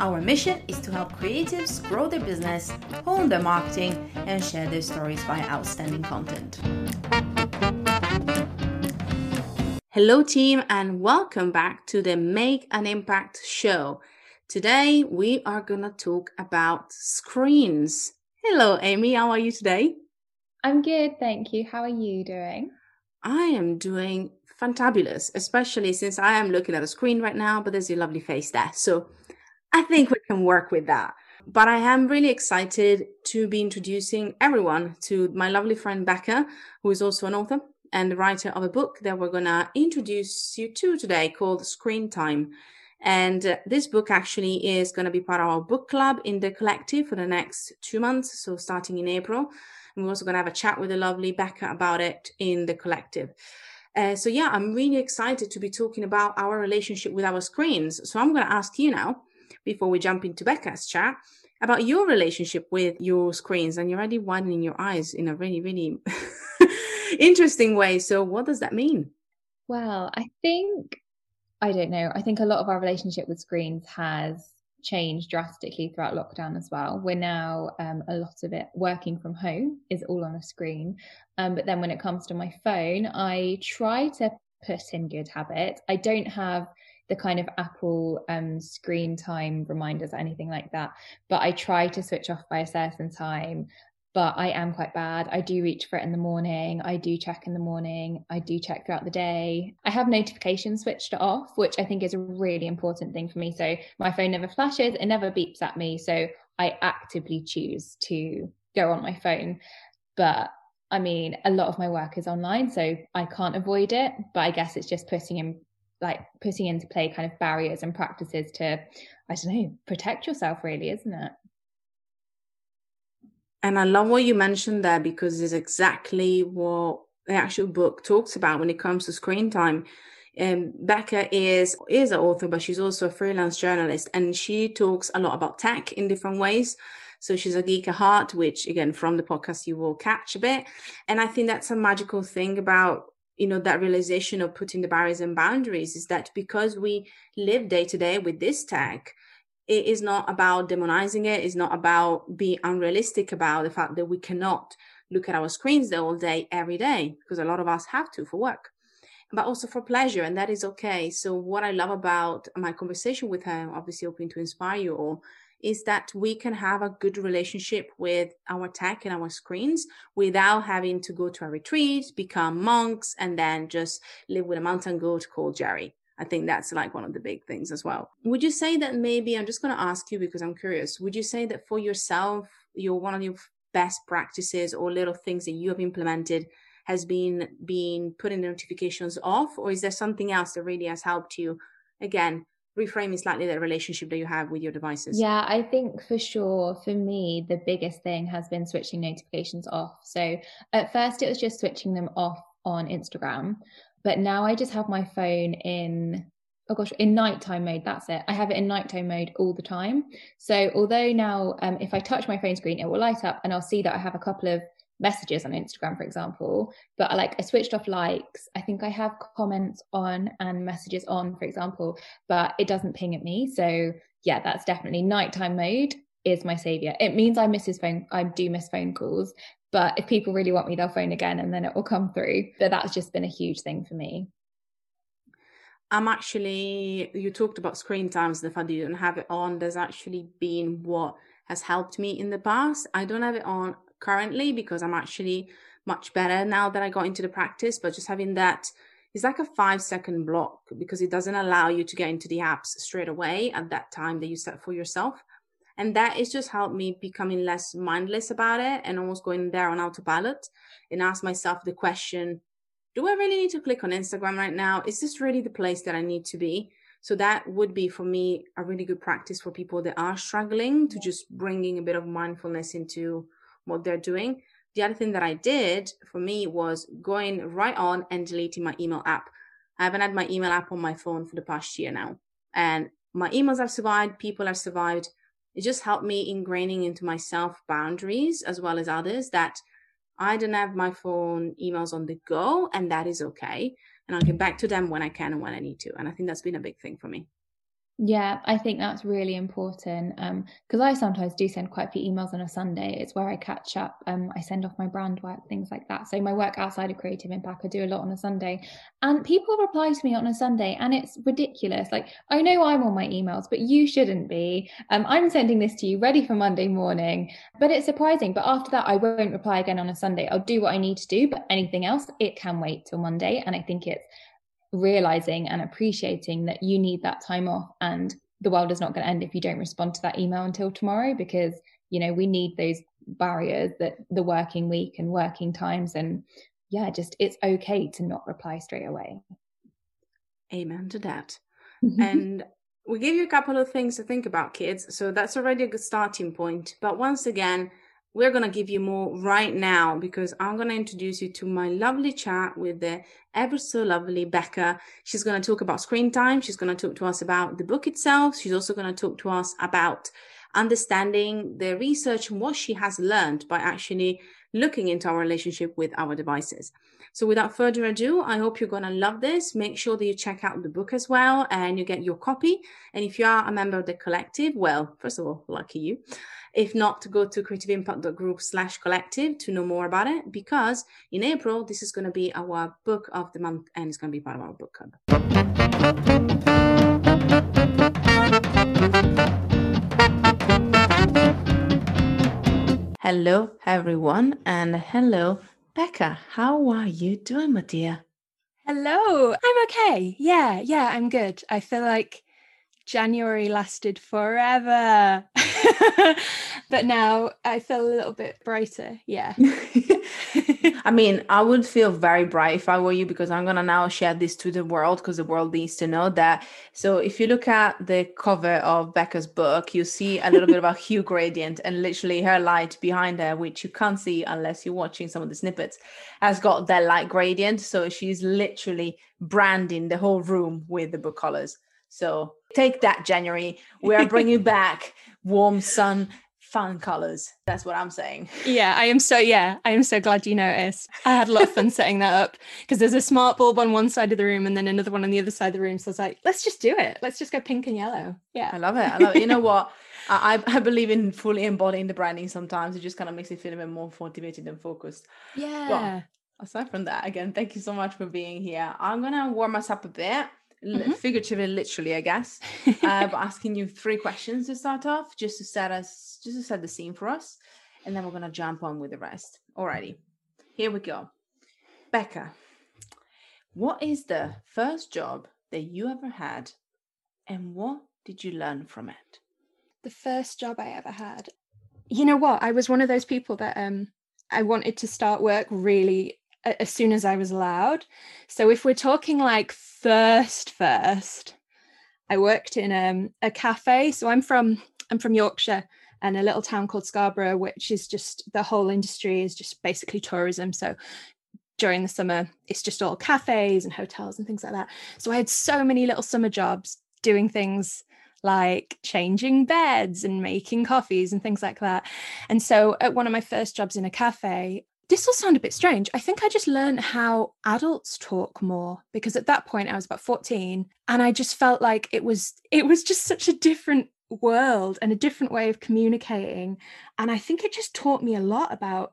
our mission is to help creatives grow their business, hone their marketing, and share their stories via outstanding content. Hello, team, and welcome back to the Make an Impact show. Today, we are going to talk about screens. Hello, Amy. How are you today? I'm good, thank you. How are you doing? I am doing fantabulous, especially since I am looking at a screen right now, but there's your lovely face there. So I think we can work with that. But I am really excited to be introducing everyone to my lovely friend Becca, who is also an author and the writer of a book that we're going to introduce you to today called Screen Time. And uh, this book actually is going to be part of our book club in the collective for the next two months. So starting in April. And we're also going to have a chat with the lovely Becca about it in the collective. Uh, so yeah, I'm really excited to be talking about our relationship with our screens. So I'm going to ask you now before we jump into Becca's chat about your relationship with your screens and you're already widening your eyes in a really, really interesting way. So, what does that mean? Well, I think, I don't know, I think a lot of our relationship with screens has changed drastically throughout lockdown as well. We're now um, a lot of it working from home is all on a screen. Um, but then when it comes to my phone, I try to put in good habit. I don't have the kind of Apple um, screen time reminders or anything like that. But I try to switch off by a certain time. But I am quite bad. I do reach for it in the morning. I do check in the morning. I do check throughout the day. I have notifications switched off, which I think is a really important thing for me. So my phone never flashes, it never beeps at me. So I actively choose to go on my phone. But I mean, a lot of my work is online, so I can't avoid it. But I guess it's just putting in like putting into play kind of barriers and practices to i don't know protect yourself really isn't it and i love what you mentioned there because it's exactly what the actual book talks about when it comes to screen time um, Becca is is an author, but she's also a freelance journalist, and she talks a lot about tech in different ways. So she's a geek at heart, which again from the podcast you will catch a bit. And I think that's a magical thing about you know that realization of putting the barriers and boundaries is that because we live day to day with this tech it is not about demonizing it it's not about being unrealistic about the fact that we cannot look at our screens the whole day every day because a lot of us have to for work but also for pleasure and that is okay. So what i love about my conversation with her obviously hoping to inspire you all is that we can have a good relationship with our tech and our screens without having to go to a retreat, become monks, and then just live with a mountain goat called Jerry. I think that's like one of the big things as well. Would you say that maybe I'm just going to ask you because I'm curious. Would you say that for yourself, your one of your best practices or little things that you have implemented has been being putting the notifications off, or is there something else that really has helped you again reframing slightly the relationship that you have with your devices? Yeah, I think for sure, for me, the biggest thing has been switching notifications off. So at first, it was just switching them off on Instagram, but now I just have my phone in. Oh gosh, in nighttime mode, that's it. I have it in nighttime mode all the time. So although now, um, if I touch my phone screen, it will light up and I'll see that I have a couple of messages on Instagram, for example, but I like I switched off likes. I think I have comments on and messages on, for example, but it doesn't ping at me. So yeah, that's definitely nighttime mode is my savior. It means I miss his phone. I do miss phone calls, but if people really want me, they'll phone again and then it will come through. But that's just been a huge thing for me. I'm actually, you talked about screen times, and the fact that you don't have it on. There's actually been what has helped me in the past. I don't have it on currently because I'm actually much better now that I got into the practice, but just having that is like a five second block because it doesn't allow you to get into the apps straight away at that time that you set for yourself. And that has just helped me becoming less mindless about it and almost going there on autopilot and ask myself the question, do I really need to click on Instagram right now? Is this really the place that I need to be? So that would be for me a really good practice for people that are struggling to just bringing a bit of mindfulness into what they're doing. The other thing that I did for me was going right on and deleting my email app. I haven't had my email app on my phone for the past year now. And my emails have survived, people have survived. It just helped me ingraining into myself boundaries as well as others that I don't have my phone emails on the go, and that is okay. And I'll get back to them when I can and when I need to. And I think that's been a big thing for me. Yeah, I think that's really important because um, I sometimes do send quite a few emails on a Sunday. It's where I catch up. Um, I send off my brand work, things like that. So my work outside of Creative Impact, I do a lot on a Sunday, and people reply to me on a Sunday, and it's ridiculous. Like I know I'm on my emails, but you shouldn't be. Um, I'm sending this to you ready for Monday morning, but it's surprising. But after that, I won't reply again on a Sunday. I'll do what I need to do, but anything else, it can wait till Monday. And I think it's realizing and appreciating that you need that time off and the world is not going to end if you don't respond to that email until tomorrow because you know we need those barriers that the working week and working times and yeah just it's okay to not reply straight away. Amen to that. And we give you a couple of things to think about kids so that's already a good starting point. But once again we're going to give you more right now because I'm going to introduce you to my lovely chat with the ever so lovely Becca. She's going to talk about screen time. She's going to talk to us about the book itself. She's also going to talk to us about understanding the research and what she has learned by actually looking into our relationship with our devices. So without further ado, I hope you're going to love this. Make sure that you check out the book as well and you get your copy. And if you are a member of the collective, well, first of all, lucky you. If not, go to creativeimpact.group slash collective to know more about it because in April, this is going to be our book of the month and it's going to be part of our book club. Hello, everyone, and hello, Becca. How are you doing, my dear? Hello, I'm okay. Yeah, yeah, I'm good. I feel like January lasted forever. but now I feel a little bit brighter. Yeah. I mean, I would feel very bright if I were you because I'm going to now share this to the world because the world needs to know that. So, if you look at the cover of Becca's book, you see a little bit of a hue gradient and literally her light behind her, which you can't see unless you're watching some of the snippets, has got that light gradient. So, she's literally branding the whole room with the book colors. So take that, January. We are bringing back warm sun fun colors. That's what I'm saying. Yeah, I am so yeah, I am so glad you noticed. I had a lot of fun setting that up because there's a smart bulb on one side of the room and then another one on the other side of the room. So I was like, let's just do it. Let's just go pink and yellow. Yeah. I love it. I love it. You know what? I, I believe in fully embodying the branding sometimes. It just kind of makes it feel a bit more motivated and focused. Yeah. Well, aside from that, again, thank you so much for being here. I'm gonna warm us up a bit mm-hmm. figuratively, literally, I guess, uh, but asking you three questions to start off, just to set us, just to set the scene for us, and then we're gonna jump on with the rest. Alrighty, here we go. Becca, what is the first job that you ever had, and what did you learn from it? The first job I ever had. You know what? I was one of those people that um I wanted to start work really as soon as I was allowed. So if we're talking like first, first, I worked in um, a cafe. So I'm from I'm from Yorkshire and a little town called Scarborough, which is just the whole industry is just basically tourism. So during the summer, it's just all cafes and hotels and things like that. So I had so many little summer jobs doing things like changing beds and making coffees and things like that. And so at one of my first jobs in a cafe, this will sound a bit strange. I think I just learned how adults talk more because at that point I was about 14 and I just felt like it was it was just such a different world and a different way of communicating and I think it just taught me a lot about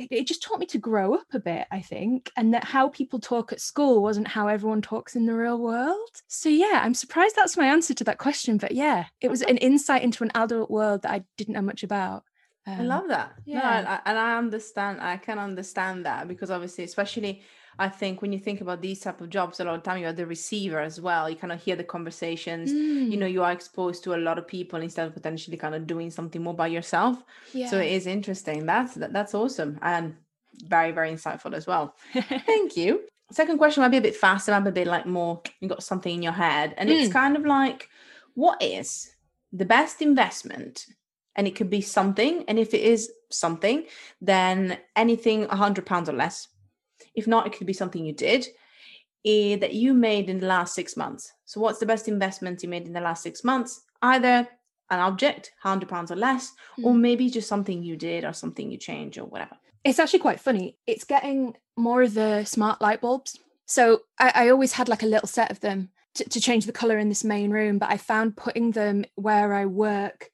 it, it just taught me to grow up a bit, I think, and that how people talk at school wasn't how everyone talks in the real world. So, yeah, I'm surprised that's my answer to that question. But yeah, it was an insight into an adult world that I didn't know much about. Um, I love that. Yeah. No, I, and I understand, I can understand that because obviously, especially I think when you think about these type of jobs, a lot of time you're the receiver as well. You kind of hear the conversations. Mm. You know, mm. you are exposed to a lot of people instead of potentially kind of doing something more by yourself. Yeah. So it is interesting. That's that, that's awesome and very very insightful as well. Thank you. Second question might be a bit faster, might be a bit like more. You got something in your head, and mm. it's kind of like, what is the best investment and it could be something and if it is something then anything a hundred pounds or less if not, it could be something you did uh, that you made in the last six months. So, what's the best investment you made in the last six months? Either an object, hundred pounds or less, mm. or maybe just something you did or something you changed or whatever. It's actually quite funny. It's getting more of the smart light bulbs. So I, I always had like a little set of them to, to change the color in this main room, but I found putting them where I work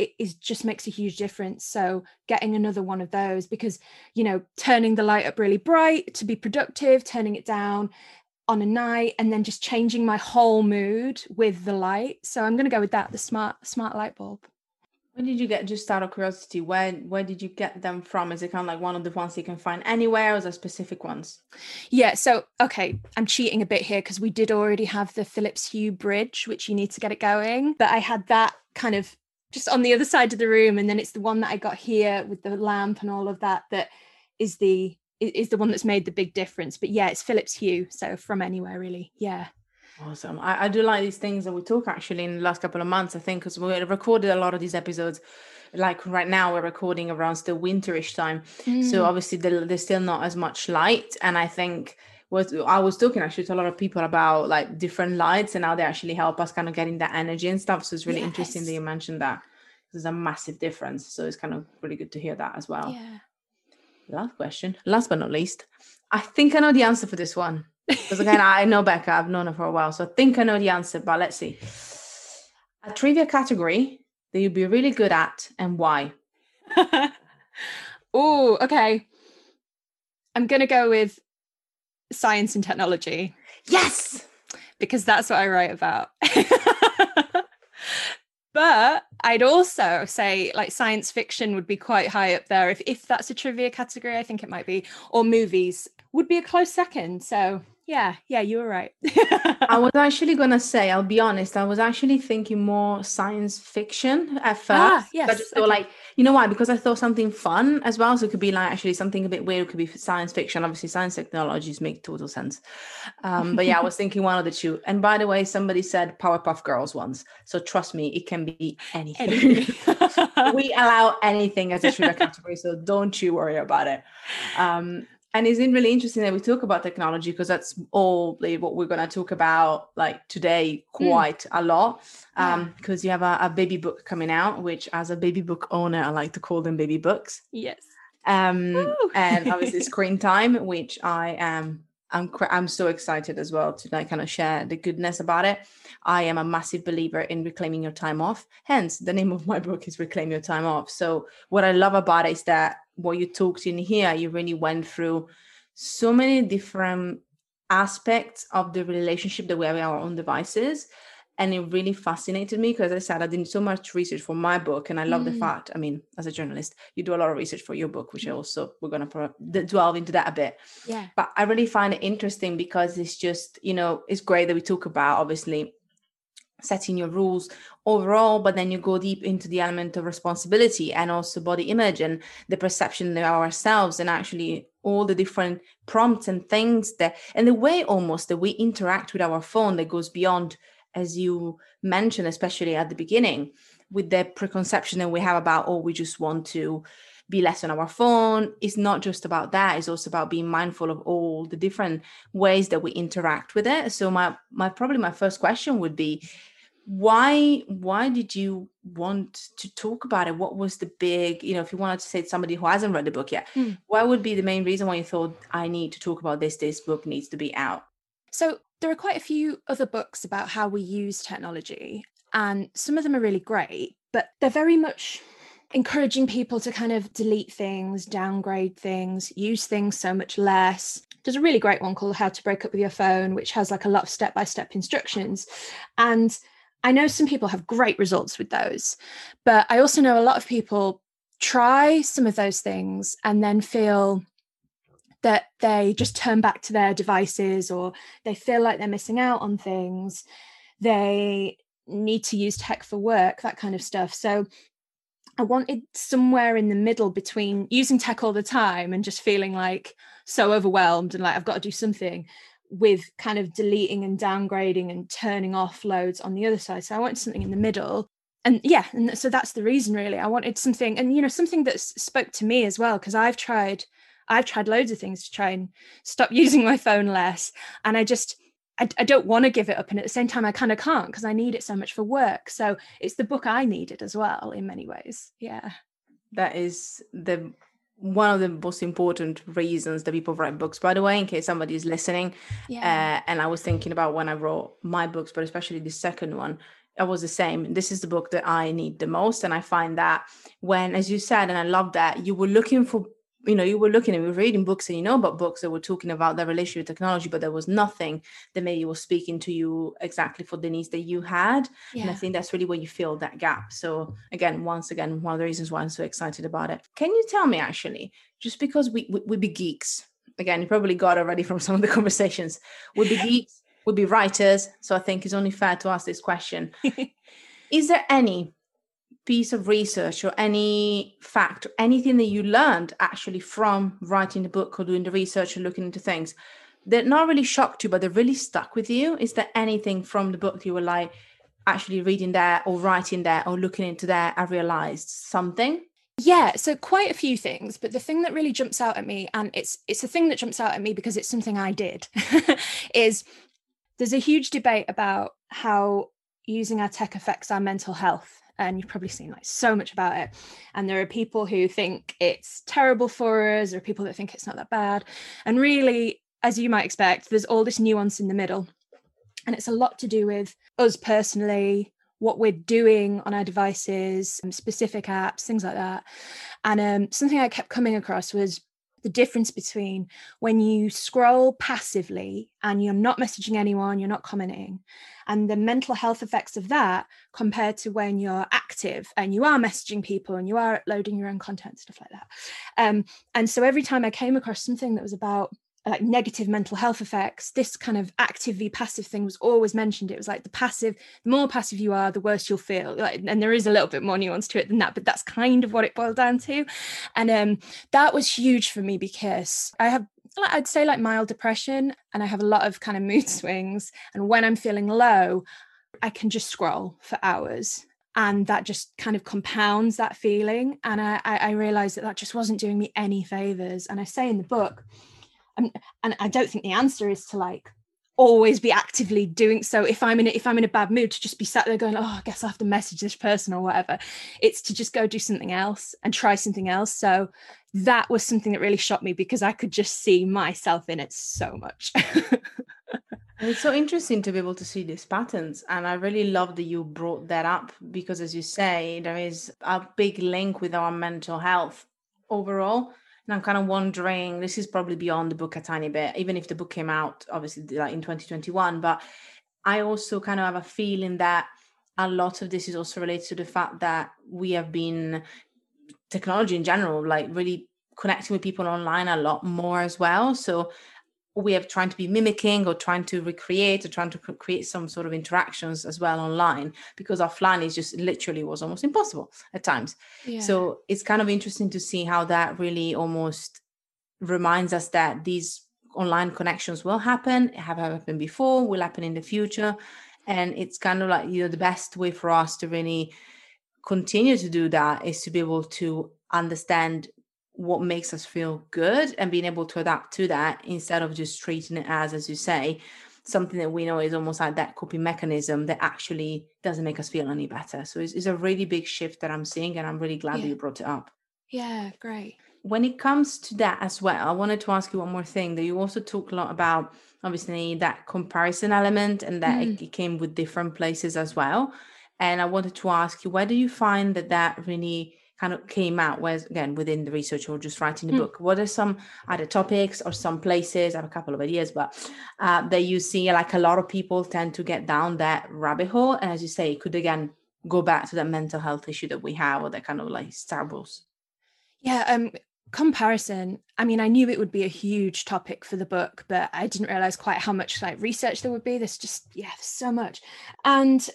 it is just makes a huge difference. So getting another one of those because you know turning the light up really bright to be productive turning it down on a night and then just changing my whole mood with the light. So i'm going to go with that the smart smart light bulb. When did you get just out of curiosity where where did you get them from? Is it kind of like one of the ones you can find anywhere or is there specific ones? Yeah so okay i'm cheating a bit here because we did already have the philips hue bridge which you need to get it going. But i had that kind of just on the other side of the room and then it's the one that i got here with the lamp and all of that that is the is the one that's made the big difference. But yeah it's philips hue so from anywhere really. Yeah. Awesome. I, I do like these things that we talk actually in the last couple of months i think because we recorded a lot of these episodes like right now we're recording around still winterish time. Mm. so obviously there's still not as much light and i think was I was talking actually to a lot of people about like different lights and how they actually help us kind of getting that energy and stuff. So it's really yes. interesting that you mentioned that. There's a massive difference. So it's kind of really good to hear that as well. Yeah. Last question. Last but not least. I think I know the answer for this one. Because again, I know Becca, I've known her for a while. So I think I know the answer, but let's see. A trivia category that you'd be really good at and why? oh, okay. I'm gonna go with science and technology. Yes, because that's what I write about. but I'd also say like science fiction would be quite high up there. If if that's a trivia category, I think it might be, or movies would be a close second. So yeah, yeah, you were right. I was actually gonna say, I'll be honest, I was actually thinking more science fiction at ah, first. Ah, yes. I just thought okay. like, you know why? Because I thought something fun as well. So it could be like actually something a bit weird, it could be science fiction. Obviously, science technologies make total sense. Um, but yeah, I was thinking one of the two. And by the way, somebody said Powerpuff Girls once. So trust me, it can be anything. anything. we allow anything as a trivia category, so don't you worry about it. Um, and it's really interesting that we talk about technology because that's all what we're going to talk about like today hmm. quite mm. a lot um because yeah. you have a, a, baby book coming out which as a baby book owner i like to call them baby books yes um and obviously screen time which i am I'm I'm so excited as well to like kind of share the goodness about it. I am a massive believer in reclaiming your time off. Hence, the name of my book is Reclaim Your Time Off. So, what I love about it is that what you talked in here, you really went through so many different aspects of the relationship that we have with our own devices and it really fascinated me because I said I did so much research for my book, and I love mm. the fact. I mean, as a journalist, you do a lot of research for your book, which I also we're gonna pro- delve into that a bit. Yeah. But I really find it interesting because it's just you know it's great that we talk about obviously setting your rules overall but then you go deep into the element of responsibility and also body image and the perception of ourselves and actually all the different prompts and things that and the way almost that we interact with our phone that goes beyond as you mentioned, especially at the beginning, with the preconception that we have about, oh, we just want to be less on our phone. It's not just about that. It's also about being mindful of all the different ways that we interact with it. So my my probably my first question would be why why did you want to talk about it? What was the big you know if you wanted to say to somebody who hasn't read the book yet mm. what would be the main reason why you thought i need to talk about this this book needs to be out so there are quite a few other books about how we use technology and some of them are really great but they're very much encouraging people to kind of delete things downgrade things use things so much less. There's a really great one called how to break up with your phone which has like a lot of step by step instructions and I know some people have great results with those, but I also know a lot of people try some of those things and then feel that they just turn back to their devices or they feel like they're missing out on things. They need to use tech for work, that kind of stuff. So I wanted somewhere in the middle between using tech all the time and just feeling like so overwhelmed and like I've got to do something with kind of deleting and downgrading and turning off loads on the other side. So I wanted something in the middle. And yeah, and so that's the reason really. I wanted something and you know something that spoke to me as well because I've tried I've tried loads of things to try and stop using my phone less and I just I, I don't want to give it up and at the same time I kind of can't because I need it so much for work. So it's the book I needed as well in many ways. Yeah. That is the one of the most important reasons that people write books by the way in case somebody is listening yeah. uh, and i was thinking about when i wrote my books but especially the second one I was the same. This is the book that I need the most. And I find that when, as you said, and I love that, you were looking for you know, you were looking and you were reading books and you know about books that were talking about their relationship with technology, but there was nothing that maybe was speaking to you exactly for the needs that you had. Yeah. And I think that's really where you fill that gap. So again, once again, one of the reasons why I'm so excited about it. Can you tell me actually, just because we we, we be geeks, again, you probably got already from some of the conversations, we be geeks, we be writers. So I think it's only fair to ask this question. Is there any piece of research or any fact or anything that you learned actually from writing the book or doing the research or looking into things that not really shocked you but they're really stuck with you? Is there anything from the book you were like actually reading there or writing there or looking into there i realized something? Yeah so quite a few things but the thing that really jumps out at me and it's it's a thing that jumps out at me because it's something i did is there's a huge debate about how using our tech affects our mental health and you've probably seen like so much about it. And there are people who think it's terrible for us are people that think it's not that bad. And really as you might expect there's all this nuance in the middle. And it's a lot to do with us personally what we're doing on our devices specific apps things like that. And um, something i kept coming across was the difference between when you scroll passively and you're not messaging anyone, you're not commenting, and the mental health effects of that compared to when you're active and you are messaging people and you are uploading your own content, stuff like that. Um, and so every time I came across something that was about like negative mental health effects this kind of active v passive thing was always mentioned. It was like the passive the more passive you are the worse you'll feel. Like, and there is a little bit more nuance to it than that but that's kind of what it boiled down to. And um that was huge for me because i have i'd say like mild depression and i have a lot of kind of mood swings. And when i'm feeling low i can just scroll for hours and that just kind of compounds that feeling. And i i realized that that just wasn't doing me any favors. And i say in the book and, and I don't think the answer is to like always be actively doing so. If i'm in a, if i'm in a bad mood to just be sat there going oh i guess i have to message this person or whatever. It's to just go do something else and try something else. So that was something that really shocked me because i could just see myself in it so much. It's so interesting to be able to see these patterns and i really love that you brought that up because as you say there is a big link with our mental health overall and I'm kind of wondering, this is probably beyond the book a tiny bit, even if the book came out obviously like in 2021. But I also kind of have a feeling that a lot of this is also related to the fact that we have been technology in general, like really connecting with people online a lot more as well. So we are trying to be mimicking or trying to recreate or trying to create some sort of interactions as well online because offline is just literally was almost impossible at times yeah. so it's kind of interesting to see how that really almost reminds us that these online connections will happen have happened before will happen in the future and it's kind of like you know the best way for us to really continue to do that is to be able to understand what makes us feel good and being able to adapt to that instead of just treating it as as you say something that we know is almost like that coping mechanism that actually doesn't make us feel any better. So it's, it's a really big shift that I'm seeing, and I'm really glad yeah. that you brought it up. Yeah, great. When it comes to that as well, I wanted to ask you one more thing that you also talk a lot about, obviously, that comparison element and that mm. it came with different places as well. And I wanted to ask you, where do you find that that really kind of came out whereas again within the research or just writing the mm. book. What are some other topics or some places? I have a couple of ideas but uh, that you see like a lot of people tend to get down that rabbit hole. And as you say it could again go back to that mental health issue that we have or that kind of like starbles yeah um comparison. I mean i knew it would be a huge topic for the book but i didn't realize quite how much like research there would be. There's just yeah so much. And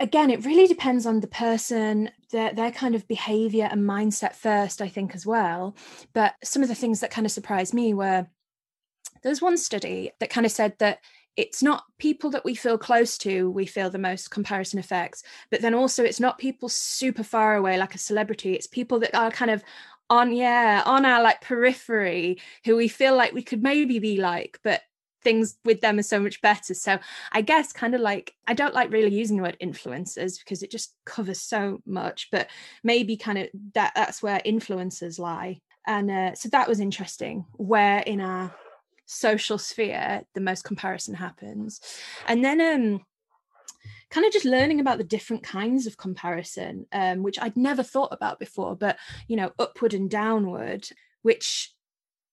again it really depends on the person their their kind of behavior and mindset first i think as well. But some of the things that kind of surprised me were there's one study that kind of said that it's not people that we feel close to we feel the most comparison effects but then also it's not people super far away like a celebrity. It's people that are kind of on yeah on our like periphery who we feel like we could maybe be like but things with them are so much better. So I guess kind of like I don't like really using the word influencers because it just covers so much, but maybe kind of that that's where influencers lie. And uh, so that was interesting. Where in our social sphere the most comparison happens, and then um kind of just learning about the different kinds of comparison, um, which I'd never thought about before, but you know, upward and downward, which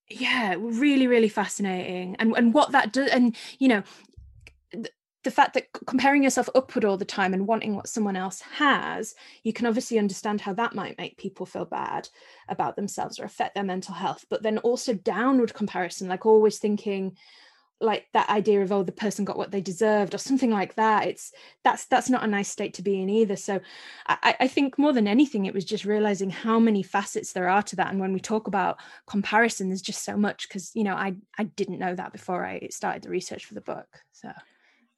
yeah really really fascinating. And and what that does and you know th- the fact that comparing yourself upward all the time and wanting what someone else has you can obviously understand how that might make people feel bad about themselves or affect their mental health. But then also downward comparison like always thinking like that idea of oh the person got what they deserved or something like that it's that's that's not a nice state to be in either. So I, I think more than anything it was just realizing how many facets there are to that. And when we talk about comparison there's just so much because you know i i didn't know that before i started the research for the book. So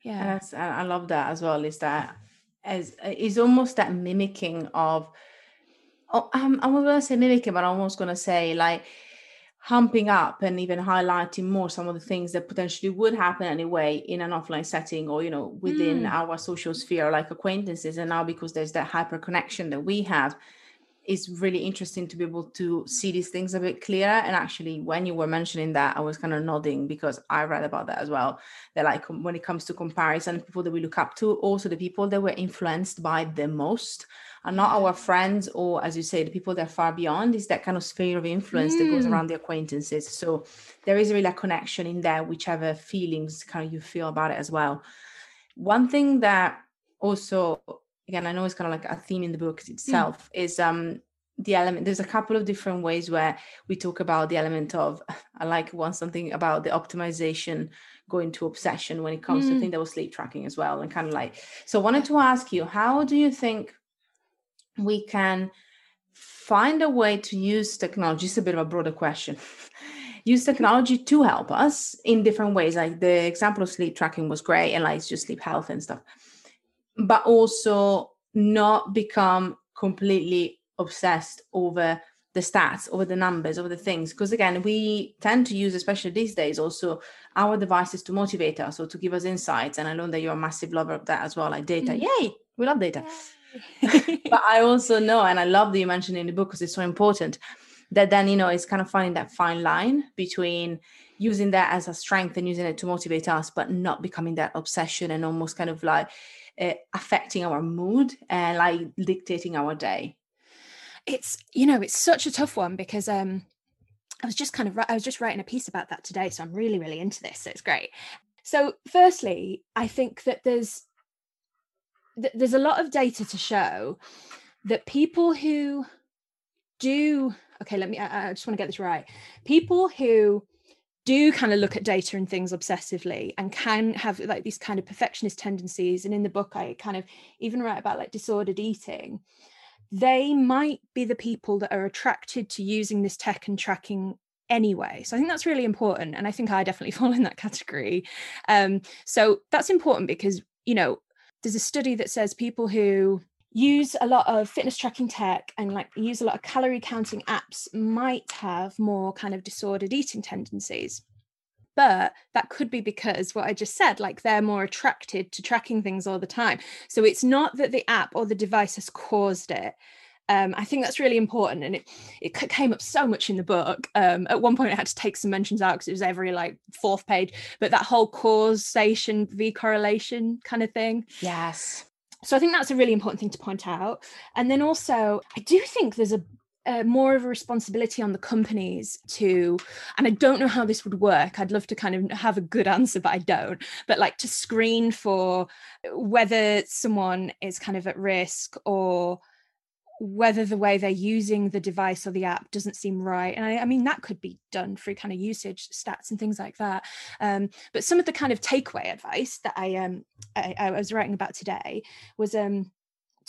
yeah. Yes i love that as well is that as is almost that mimicking of oh, um, i'm gonna say mimicking but i'm almost gonna say like humping up and even highlighting more some of the things that potentially would happen anyway in an offline setting or you know within mm. our social sphere like acquaintances. And now because there's that hyper connection that we have it's really interesting to be able to see these things a bit clearer. And actually when you were mentioning that i was kind of nodding because i read about that as well. That like when it comes to comparison people that we look up to also the people that were influenced by the most are not our friends or as you say the people that are far beyond is that kind of sphere of influence mm. that goes mm. around the acquaintances so there is really a connection in there whichever feelings kind of you feel about it as well one thing that also again i know it's kind of like a theme in the book mm. itself mm. is um the element there's a couple of different ways where we talk about the element of i like one something about the optimization going to obsession when it comes mm. to things that was sleep tracking as well and kind of like so I wanted to ask you how do you think we can find a way to use technology it's a bit of a broader question. Use technology to help us in different ways like the example of sleep tracking was great and like just sleep health and stuff. But also not become completely obsessed over the stats over the numbers over the things because again we tend to use especially these days also our devices to motivate us or to give us insights and i know that you're a massive lover of that as well like data. Mm. yay! We love data but I also know, and I love that you mentioned in the book because it's so important that then, you know, it's kind of finding that fine line between using that as a strength and using it to motivate us, but not becoming that obsession and almost kind of like uh, affecting our mood and like dictating our day. It's, you know, it's such a tough one because, um, I was just kind of I was just writing a piece about that today, so I'm really really into this. So it's great. So, firstly, I think that there's th- there's a lot of data to show that people who do okay let me I, I just want to get this right. People who do kind of look at data and things obsessively and can have like these kind of perfectionist tendencies and in the book i kind of even write about like disordered eating they might be the people that are attracted to using this tech and tracking anyway. So i think that's really important and i think i definitely fall in that category. Um, so that's important because you know there's a study that says people who use a lot of fitness tracking tech and like use a lot of calorie counting apps might have more kind of disordered eating tendencies but that could be because what I just said, like they're more attracted to tracking things all the time. So it's not that the app or the device has caused it. Um, I think that's really important, and it it came up so much in the book. Um, at one point, I had to take some mentions out because it was every like fourth page. But that whole causation v correlation kind of thing. Yes. So I think that's a really important thing to point out. And then also, I do think there's a uh, more of a responsibility on the companies to and i don't know how this would work i'd love to kind of have a good answer but i don't but like to screen for whether someone is kind of at risk or whether the way they're using the device or the app doesn't seem right. And I, I, mean that could be done through kind of usage stats and things like that. Um, but some of the kind of takeaway advice that i um I, I was writing about today was um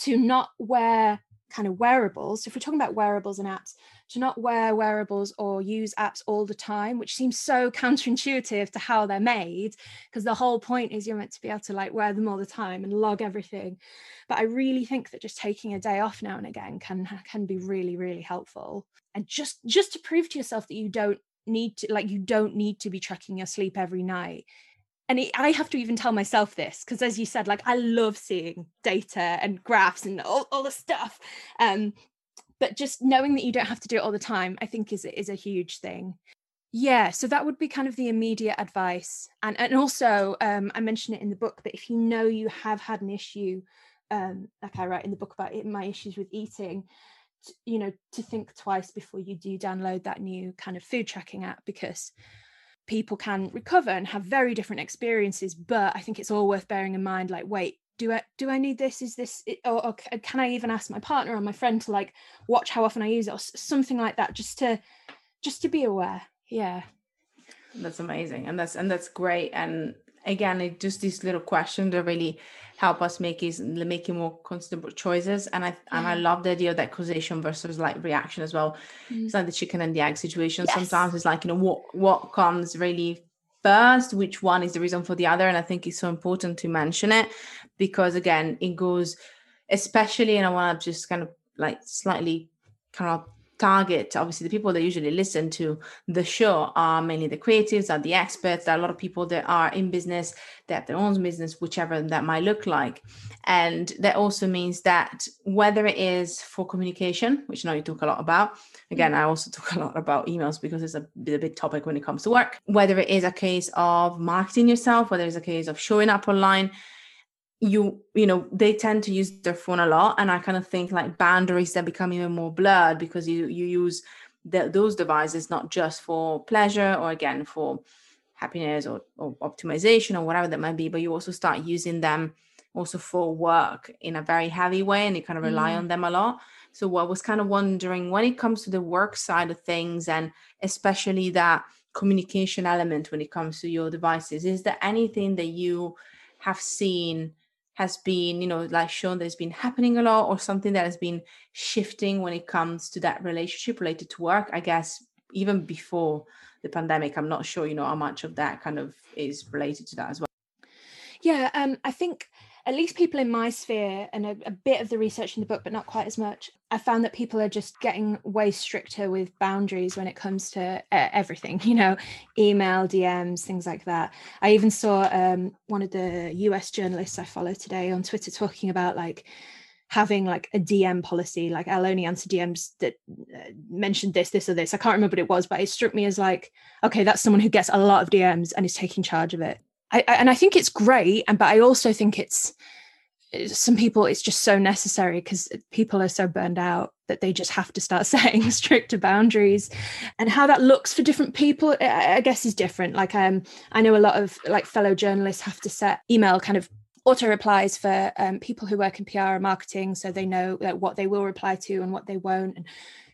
to not wear kind of wearables. If we're talking about wearables and apps to not wear wearables or use apps all the time which seems so counterintuitive to how they're made because the whole point is you're meant to be able to like wear them all the time and log everything. But i really think that just taking a day off now and again can can be really really helpful. And just just to prove to yourself that you don't need to like you don't need to be tracking your sleep every night and it, I have to even tell myself this because, as you said, like I love seeing data and graphs and all, all the stuff. Um, but just knowing that you don't have to do it all the time, I think is is a huge thing. Yeah, so that would be kind of the immediate advice, and and also um, I mention it in the book. But if you know you have had an issue, um, like I write in the book about it, my issues with eating, you know, to think twice before you do download that new kind of food tracking app because people can recover and have very different experiences but i think it's all worth bearing in mind like wait do i do i need this? Is this or, or, can i even ask my partner or my friend to like watch how often i use it or something like that just to just to be aware? Yeah. That's amazing and that's and that's great and again it just these little questions that really help us make is making more considerable choices. And i and i love the idea of that causation versus like reaction as well. Mm. it's like the chicken and the egg situation. Yes. sometimes it's like you know what what comes really first which one is the reason for the other? And i think it's so important to mention it because again it goes especially and i want to just kind of like slightly kind of target obviously the people that usually listen to the show are mainly the creatives are the experts there are a lot of people that are in business that have their own business whichever that might look like. And that also means that whether it is for communication which now you talk a lot about again i also talk a lot about emails because it's a, a big topic when it comes to work whether it is a case of marketing yourself whether it's a case of showing up online you you know they tend to use their phone a lot and i kind of think like boundaries that become even more blurred because you you use the, those devices not just for pleasure or again for happiness or, or optimization or whatever that might be but you also start using them also for work in a very heavy way and you kind of rely mm. on them a lot so i was kind of wondering when it comes to the work side of things and especially that communication element when it comes to your devices is there anything that you have seen has been, you know, like shown that has been happening a lot or something that has been shifting when it comes to that relationship related to work? I guess even before the pandemic, I'm not sure, you know, how much of that kind of is related to that as well. Yeah, um, I think at least people in my sphere and a, a, bit of the research in the book, but not quite as much, I found that people are just getting way stricter with boundaries when it comes to uh, everything, you know, email, DMs, things like that. I even saw um, one of the US journalists I follow today on Twitter talking about like, having like a DM policy, like I'll only answer DMs that uh, mentioned this, this, or this. I can't remember what it was, but it struck me as like, okay, that's someone who gets a lot of DMs and is taking charge of it. I, I, and I think it's great, and but I also think it's some people it's just so necessary because people are so burned out that they just have to start setting stricter boundaries. And how that looks for different people i guess is different. Like um i know a lot of like fellow journalists have to set email kind of auto replies for um, people who work in pr and marketing so they know like, what they will reply to and what they won't and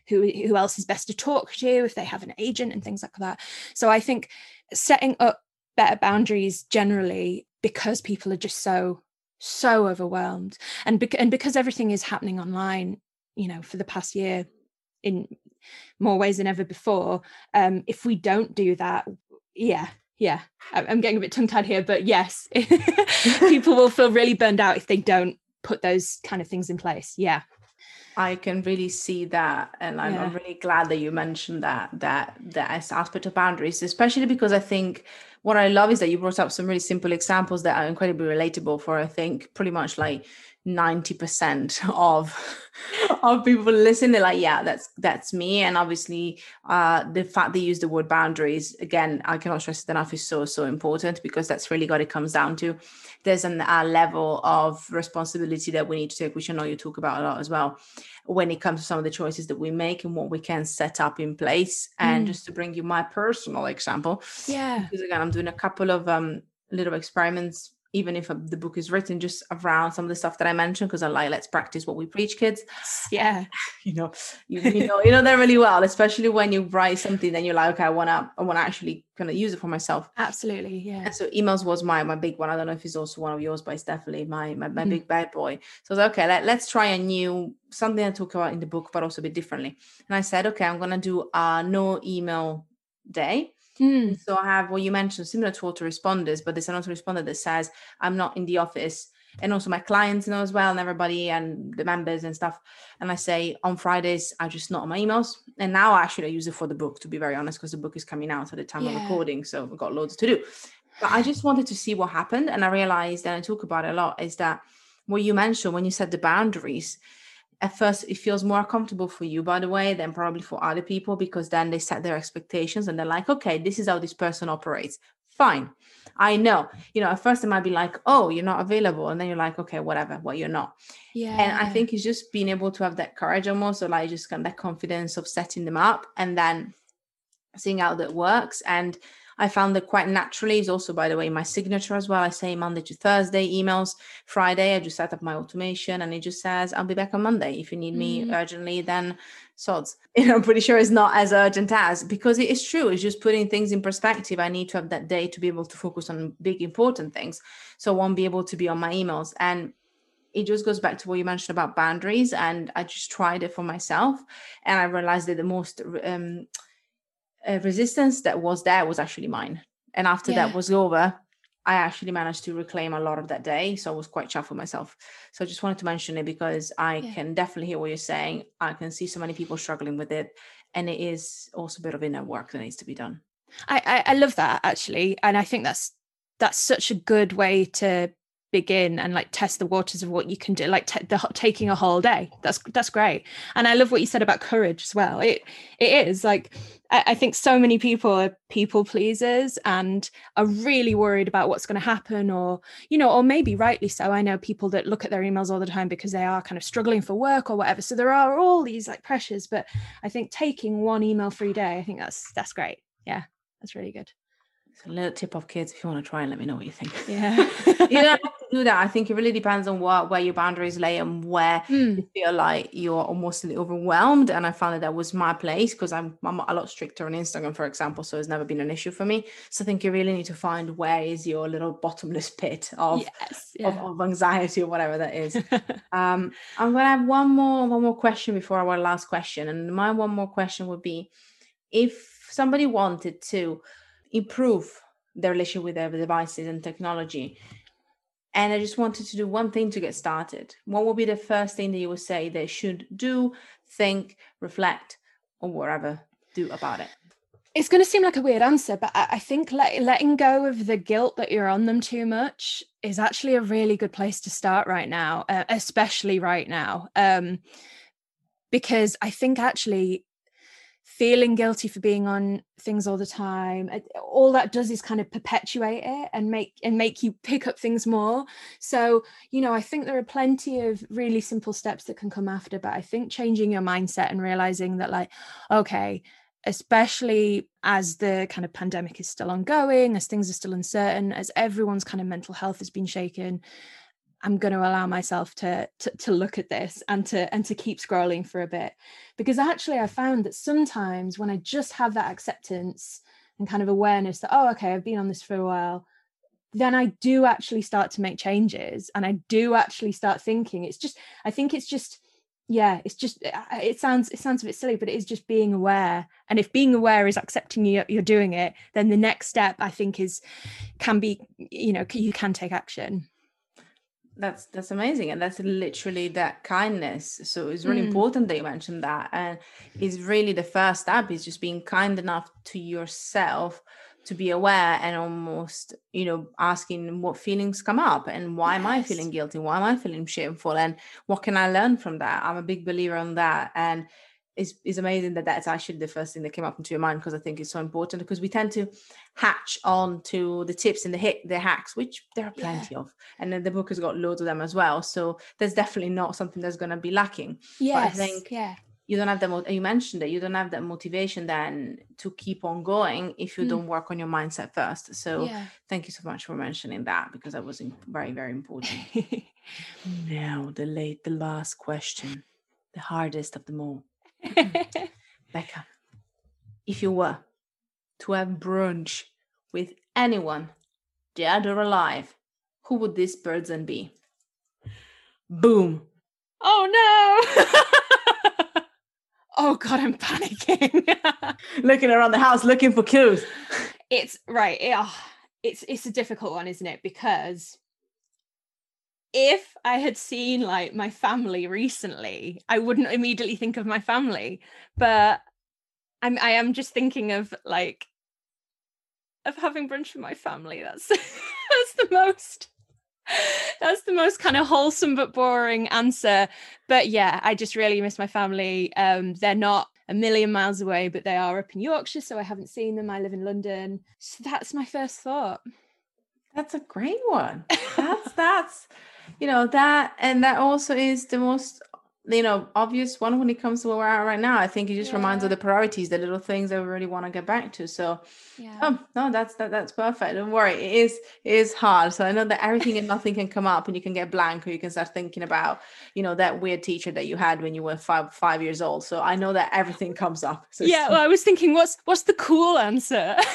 who who else is best to talk to if they have an agent and things like that. So i think setting up better boundaries generally because people are just so so overwhelmed. And and because everything is happening online you know for the past year in more ways than ever before um if we don't do that yeah yeah i'm getting a bit tongue tied here but yes people will feel really burned out if they don't put those kind of things in place yeah I can really see that, and I'm, yeah. I'm, really glad that you mentioned that that that aspect of boundaries, especially because I think what I love is that you brought up some really simple examples that are incredibly relatable for I think pretty much like 90% of of people listening like yeah that's that's me. And obviously uh the fact they use the word boundaries again i cannot stress it enough is so so important because that's really what it comes down to. There's an, a level of responsibility that we need to take which i know you talk about a lot as well when it comes to some of the choices that we make and what we can set up in place. And mm. just to bring you my personal example yeah. because again i'm doing a couple of um little experiments even if the book is written just around some of the stuff that I mentioned, because I like let's practice what we preach, kids. Yeah, you know, you, you know, you know that really well, especially when you write something, then you're like, okay, I wanna, I wanna actually kind of use it for myself. Absolutely, yeah. And so emails was my my big one. I don't know if it's also one of yours, but it's definitely my my, my mm big bad boy. So I was like, okay, let, let's try a new something I talk about in the book, but also a bit differently. And I said, okay, I'm gonna do a no email day Mm. So I have what you mentioned, similar to autoresponders, but there's an autoresponder that says, I'm not in the office. And also my clients know as well, and everybody and the members and stuff. And I say on Fridays, I just not on my emails. And now actually I use it for the book, to be very honest, because the book is coming out at the time yeah. of recording. So we've got loads to do. But I just wanted to see what happened. And I realized, and I talk about it a lot, is that what you mentioned when you said the boundaries, at first it feels more comfortable for you by the way than probably for other people because then they set their expectations and they're like okay this is how this person operates. Fine. I know. You know at first it might be like oh you're not available. And then you're like okay whatever. Well you're not. Yeah and i think it's just being able to have that courage almost or like just kind of that confidence of setting them up and then seeing how that works. And I found that quite naturally is also, by the way, my signature as well. I say Monday to Thursday emails. Friday, I just set up my automation and it just says, I'll be back on Monday. If you need me mm. urgently, then sods. You know, I'm pretty sure it's not as urgent as because it is true. It's just putting things in perspective. I need to have that day to be able to focus on big, important things. So I won't be able to be on my emails. And it just goes back to what you mentioned about boundaries and i just tried it for myself and i realized that the most um, uh, resistance that was there was actually mine. And after yeah. that was over, I actually managed to reclaim a lot of that day. So I was quite chuffed with myself. So I just wanted to mention it because I yeah. can definitely hear what you're saying. I can see so many people struggling with it. And it is also a bit of inner work that needs to be done. I, I, I love that actually. And I think that's that's such a good way to begin and like test the waters of what you can do like t- the, taking a whole day. That's that's great. And i love what you said about courage as well. It it is like I, I think so many people are people pleasers and are really worried about what's going to happen or you know or maybe rightly so. I know people that look at their emails all the time because they are kind of struggling for work or whatever. So there are all these like pressures but i think taking one email free day i think that's that's great. Yeah that's really good a little tip of kids if you want to try and let me know what you think. Yeah. you don't have to do that. I think it really depends on what where your boundaries lay and where mm. you feel like you're almost overwhelmed. And I found that that was my place because I'm, I'm a lot stricter on Instagram, for example. So it's never been an issue for me. So I think you really need to find where is your little bottomless pit of, yes, yeah. of, of, anxiety or whatever that is. um, I'm gonna have one more one more question before our last question. And my one more question would be if somebody wanted to improve their relationship with their devices and technology. And I just wanted to do one thing to get started. What would be the first thing that you would say they should do, think, reflect, or whatever do about it? It's going to seem like a weird answer, but I think let, letting go of the guilt that you're on them too much is actually a really good place to start right now, uh, especially right now. Um, because I think actually feeling guilty for being on things all the time. All that does is kind of perpetuate it and make and make you pick up things more. So you know i think there are plenty of really simple steps that can come after but i think changing your mindset and realizing that like okay especially as the kind of pandemic is still ongoing as things are still uncertain as everyone's kind of mental health has been shaken I'm going to allow myself to, to to look at this and to and to keep scrolling for a bit. Because actually I found that sometimes when I just have that acceptance and kind of awareness that oh okay I've been on this for a while then I do actually start to make changes and I do actually start thinking. It's just I think it's just yeah it's just it sounds it sounds a bit silly but it is just being aware. And if being aware is accepting you, you're doing it then the next step I think is can be you know you can take action that's that's amazing and that's literally that kindness. So it's really Mm. important that you mentioned that and it's really the first step is just being kind enough to yourself to be aware and almost you know asking what feelings come up and why am i feeling guilty? Why am i feeling shameful? And what can i learn from that? I'm a big believer on that and it's, it's amazing that that's actually the first thing that came up into your mind because i think it's so important because we tend to hatch on to the tips and the hit the hacks which there are Yeah. plenty of and then the book has got loads of them as well so there's definitely not something that's going to be lacking Yes. I think- yeah. you don't have the mo- you mentioned that you don't have that motivation then to keep on going if you Mm. don't work on your mindset first so Yeah. thank you so much for mentioning that because that was very very important now the late the last question the hardest of them all becca if you were to have brunch with anyone dead or alive who would this person be boom oh no. oh god, I'm panicking. looking around the house looking for clues it's right. Yeah. It's it's a difficult one, isn't it? Because if I had seen like my family recently, I wouldn't immediately think of my family. But I'm I am just thinking of like of having brunch with my family. That's that's the most that's the most kind of wholesome but boring answer. But yeah, I just really miss my family. Um, they're not a million miles away, but they are up in Yorkshire, so I haven't seen them. I live in London. So that's my first thought. That's a great one. That's that's you know that and that also is the most you know obvious one when it comes to where we're at right now. I think it just reminds of the priorities, the little things that we really want to get back to. So Yeah. oh no, that's that that's perfect. Don't worry. It is it is hard. So I know that everything and nothing can come up and you can get blank or you can start thinking about, you know, that weird teacher that you had when you were five five years old. So I know that everything comes up. So yeah, well, I was thinking, what's what's the cool answer?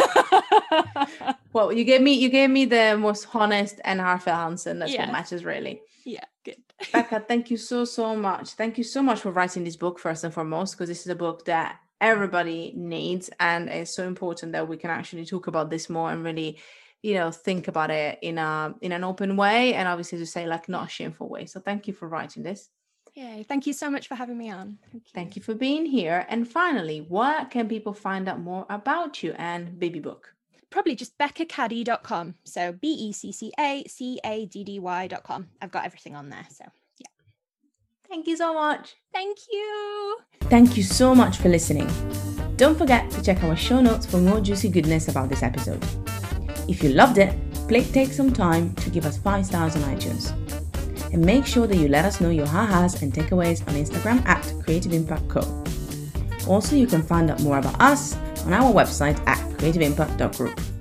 Well, you gave me you gave me the most honest and heartfelt answer, and that's Yes. what matters really. yeah, good. Becca, thank you so so much. Thank you so much for writing this book first and foremost, because this is a book that everybody needs, and it's so important that we can actually talk about this more and really, you know, think about it in a in an open way, and obviously to say like not a shameful way. So thank you for writing this. Yay. Thank you so much for having me on. Thank you. Thank you for being here. And finally, where can people find out more about you and Baby Book? Probably just beccacaddy.com. So B E C C A C A D D Y.com. I've got everything on there. So yeah. Thank you so much. Thank you. Thank you so much for listening. Don't forget to check our show notes for more juicy goodness about this episode. If you loved it, please take some time to give us 5 stars on iTunes. And make sure that you let us know your ha-has and takeaways on Instagram at Creative Impact Co. Also, you can find out more about us on our website at creativeimpact.group.